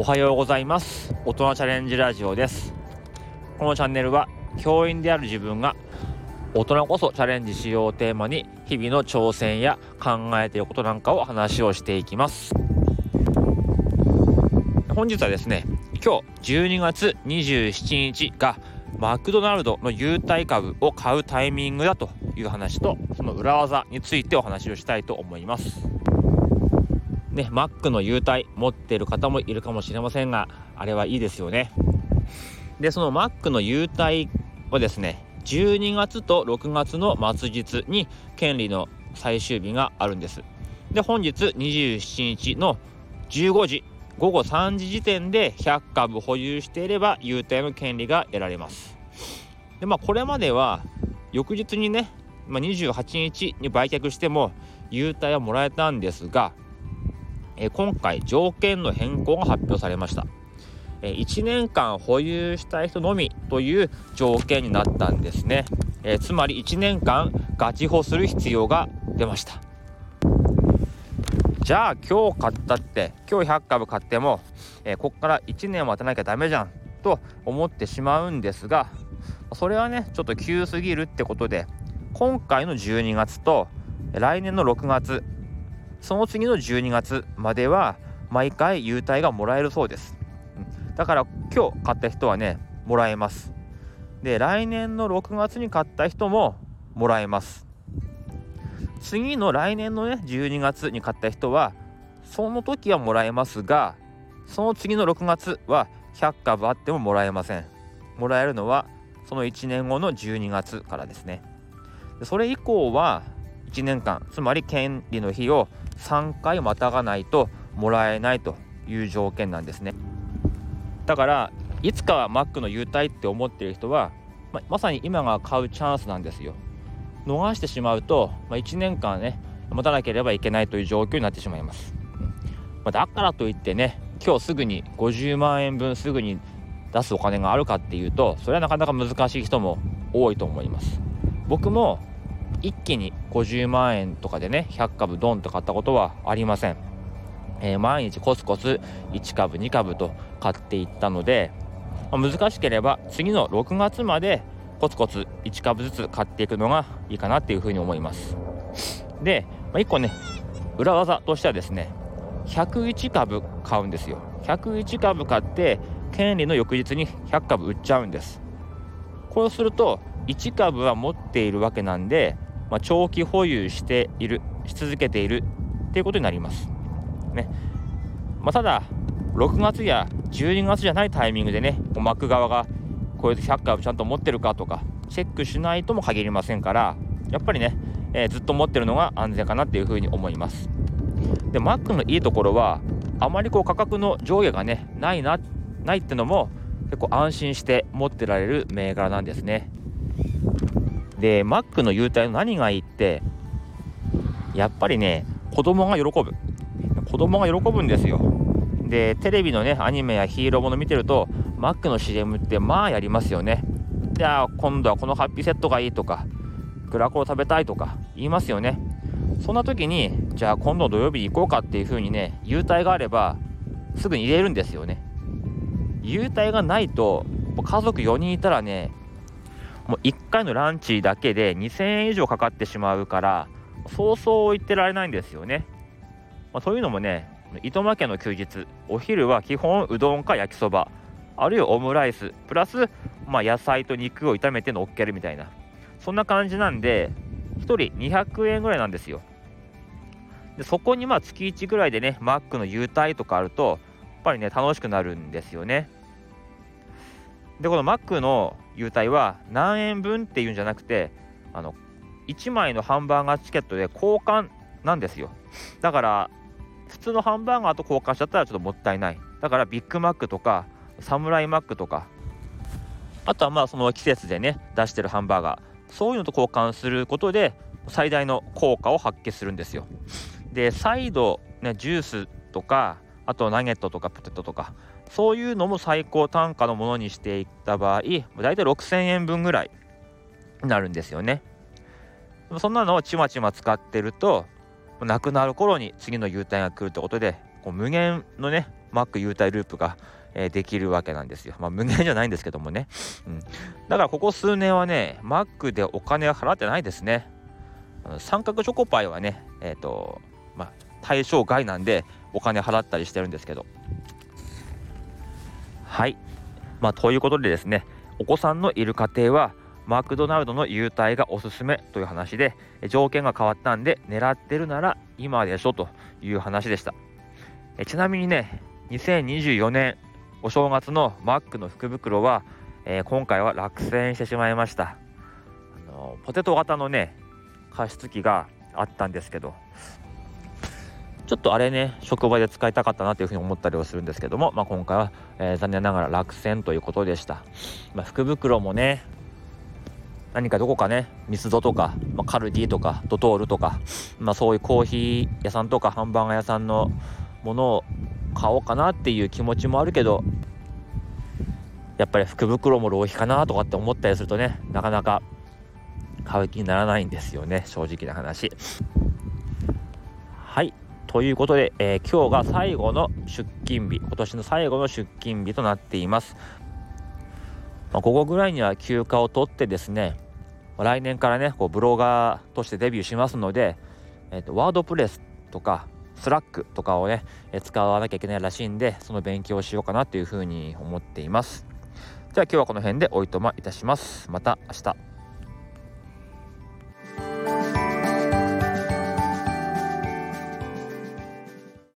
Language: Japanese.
おはようございます。大人チャレンジラジオです。このチャンネルは教員である自分が大人こそチャレンジしようテーマに日々の挑戦や考えていることなんかを話をしていきます。本日はですね今日12月27日がマクドナルドの優待株を買うタイミングだという話とその裏技についてお話をしたいと思います。ね、マックの優待持っている方もいるかもしれませんがあれはいいですよね。でそのマックの優待はですね12月と6月の末日に権利の最終日があるんです。で本日27日の15時午後3時時点で100株保有していれば優待の権利が得られます。でまあこれまでは翌日にね、まあ、28日に売却しても優待はもらえたんですがえ今回条件の変更が発表されました。え1年間保有したい人のみという条件になったんですね。えつまり1年間ガチ保する必要が出ました。じゃあ今日買ったって今日100株買っても、えこっから1年待たなきゃダメじゃんと思ってしまうんですがそれはねちょっと急すぎるってことで今回の12月と来年の6月その次の12月までは毎回優待がもらえるそうです。だから今日買った人はねもらえます。で来年の6月に買った人ももらえます。次の来年のね12月に買った人はその時はもらえますがその次の6月は100株あってももらえません。もらえるのはその1年後の12月からですね。それ以降は1年間つまり権利の日を3回またがないともらえないという条件なんですね。だからいつかはマックの優待って思ってる人はままさに今が買うチャンスなんですよ。逃してしまうと、まあ、1年間ね持たなければいけないという状況になってしまいます、まあ、だからといってね今日すぐに50万円分すぐに出すお金があるかっていうとそれはなかなか難しい人も多いと思います。僕も一気に50万円とかでね100株ドンと買ったことはありません、えー、毎日コツコツ1株2株と買っていったので、まあ、難しければ次の6月までコツコツ1株ずつ買っていくのがいいかなっていうふうに思います。で、まあ、1個ね裏技としてはですね101株買うんですよ。101株買って権利の翌日に100株売っちゃうんです。こうすると1株は持っているわけなんでまあ、長期保有しているし続けているっていうことになります。ねまあ、ただ6月や12月じゃないタイミングでねマック側がこういう100回をちゃんと持ってるかとかチェックしないとも限りませんからやっぱりね、えー、ずっと持ってるのが安全かなっていうふうに思います。でマックのいいところはあまりこう価格の上下がねないなないってのも結構安心して持ってられる銘柄なんですね。で Mac の優待の何がいいってやっぱりね子供が喜ぶ。子供が喜ぶんですよ。でテレビのねアニメやヒーローもの見てると Mac の CM ってまあやりますよね。じゃあ今度はこのハッピーセットがいいとかグラコロ食べたいとか言いますよね。そんな時にじゃあ今度土曜日行こうかっていう風にね優待があればすぐに入れるんですよね。優待がないと家族4人いたらねもう1回のランチだけで2000円以上かかってしまうからそうそう言ってられないんですよね、まあ、そういうのもね糸間家の休日お昼は基本うどんか焼きそばあるいはオムライスプラス、まあ、野菜と肉を炒めて乗っけるみたいなそんな感じなんで1人200円ぐらいなんですよ。でそこにまあ月1ぐらいでねマックの優待とかあるとやっぱりね楽しくなるんですよね。でこのマックの優待は何円分っていうんじゃなくてあの1枚のハンバーガーチケットで交換なんですよ。だから普通のハンバーガーと交換しちゃったらちょっともったいない。だからビッグマックとかサムライマックとかあとはまあその季節でね出してるハンバーガーそういうのと交換することで最大の効果を発揮するんですよ。で再度ねジュースとかあとナゲットとかポテトとかそういうのも最高単価のものにしていった場合大体6000円分ぐらいになるんですよねそんなのをちまちま使ってるとなくなる頃に次の優待が来るってことでこう無限のね Mac 優待ループが、え、できるわけなんですよ。まあ無限じゃないんですけどもね。うん、だからここ数年はね Mac でお金は払ってないですね。三角チョコパイはねえっ、ー、とまあ対象外なんでお金払ったりしてるんですけど。はい。まあということでですねお子さんのいる家庭はマクドナルドの優待がおすすめという話で条件が変わったんで狙ってるなら今でしょという話でしたえちなみにね2024年お正月のマックの福袋は、えー、今回は落選してしまいましたあのポテト型のね加湿器があったんですけどちょっとあれね職場で使いたかったなというふうに思ったりはするんですけども、まあ、今回は、えー、残念ながら落選ということでした、まあ、福袋もね何かどこかねミスドとか、まあ、カルディとかドトールとか、まあ、そういうコーヒー屋さんとかハンバーガー屋さんのものを買おうかなっていう気持ちもあるけどやっぱり福袋も浪費かなとかって思ったりするとねなかなか買う気にならないんですよね正直な話。はい。ということで、えー、今日が最後の出勤日。今年の最後の出勤日となっています、まあ、午後ぐらいには休暇を取ってですね来年からねこうブロガーとしてデビューしますので、えーと、 WordPress とか Slack とかをね、え使わなきゃいけないらしいんでその勉強をしようかなというふうに思っています。じゃあ今日はこの辺でおいとまいたします。また明日。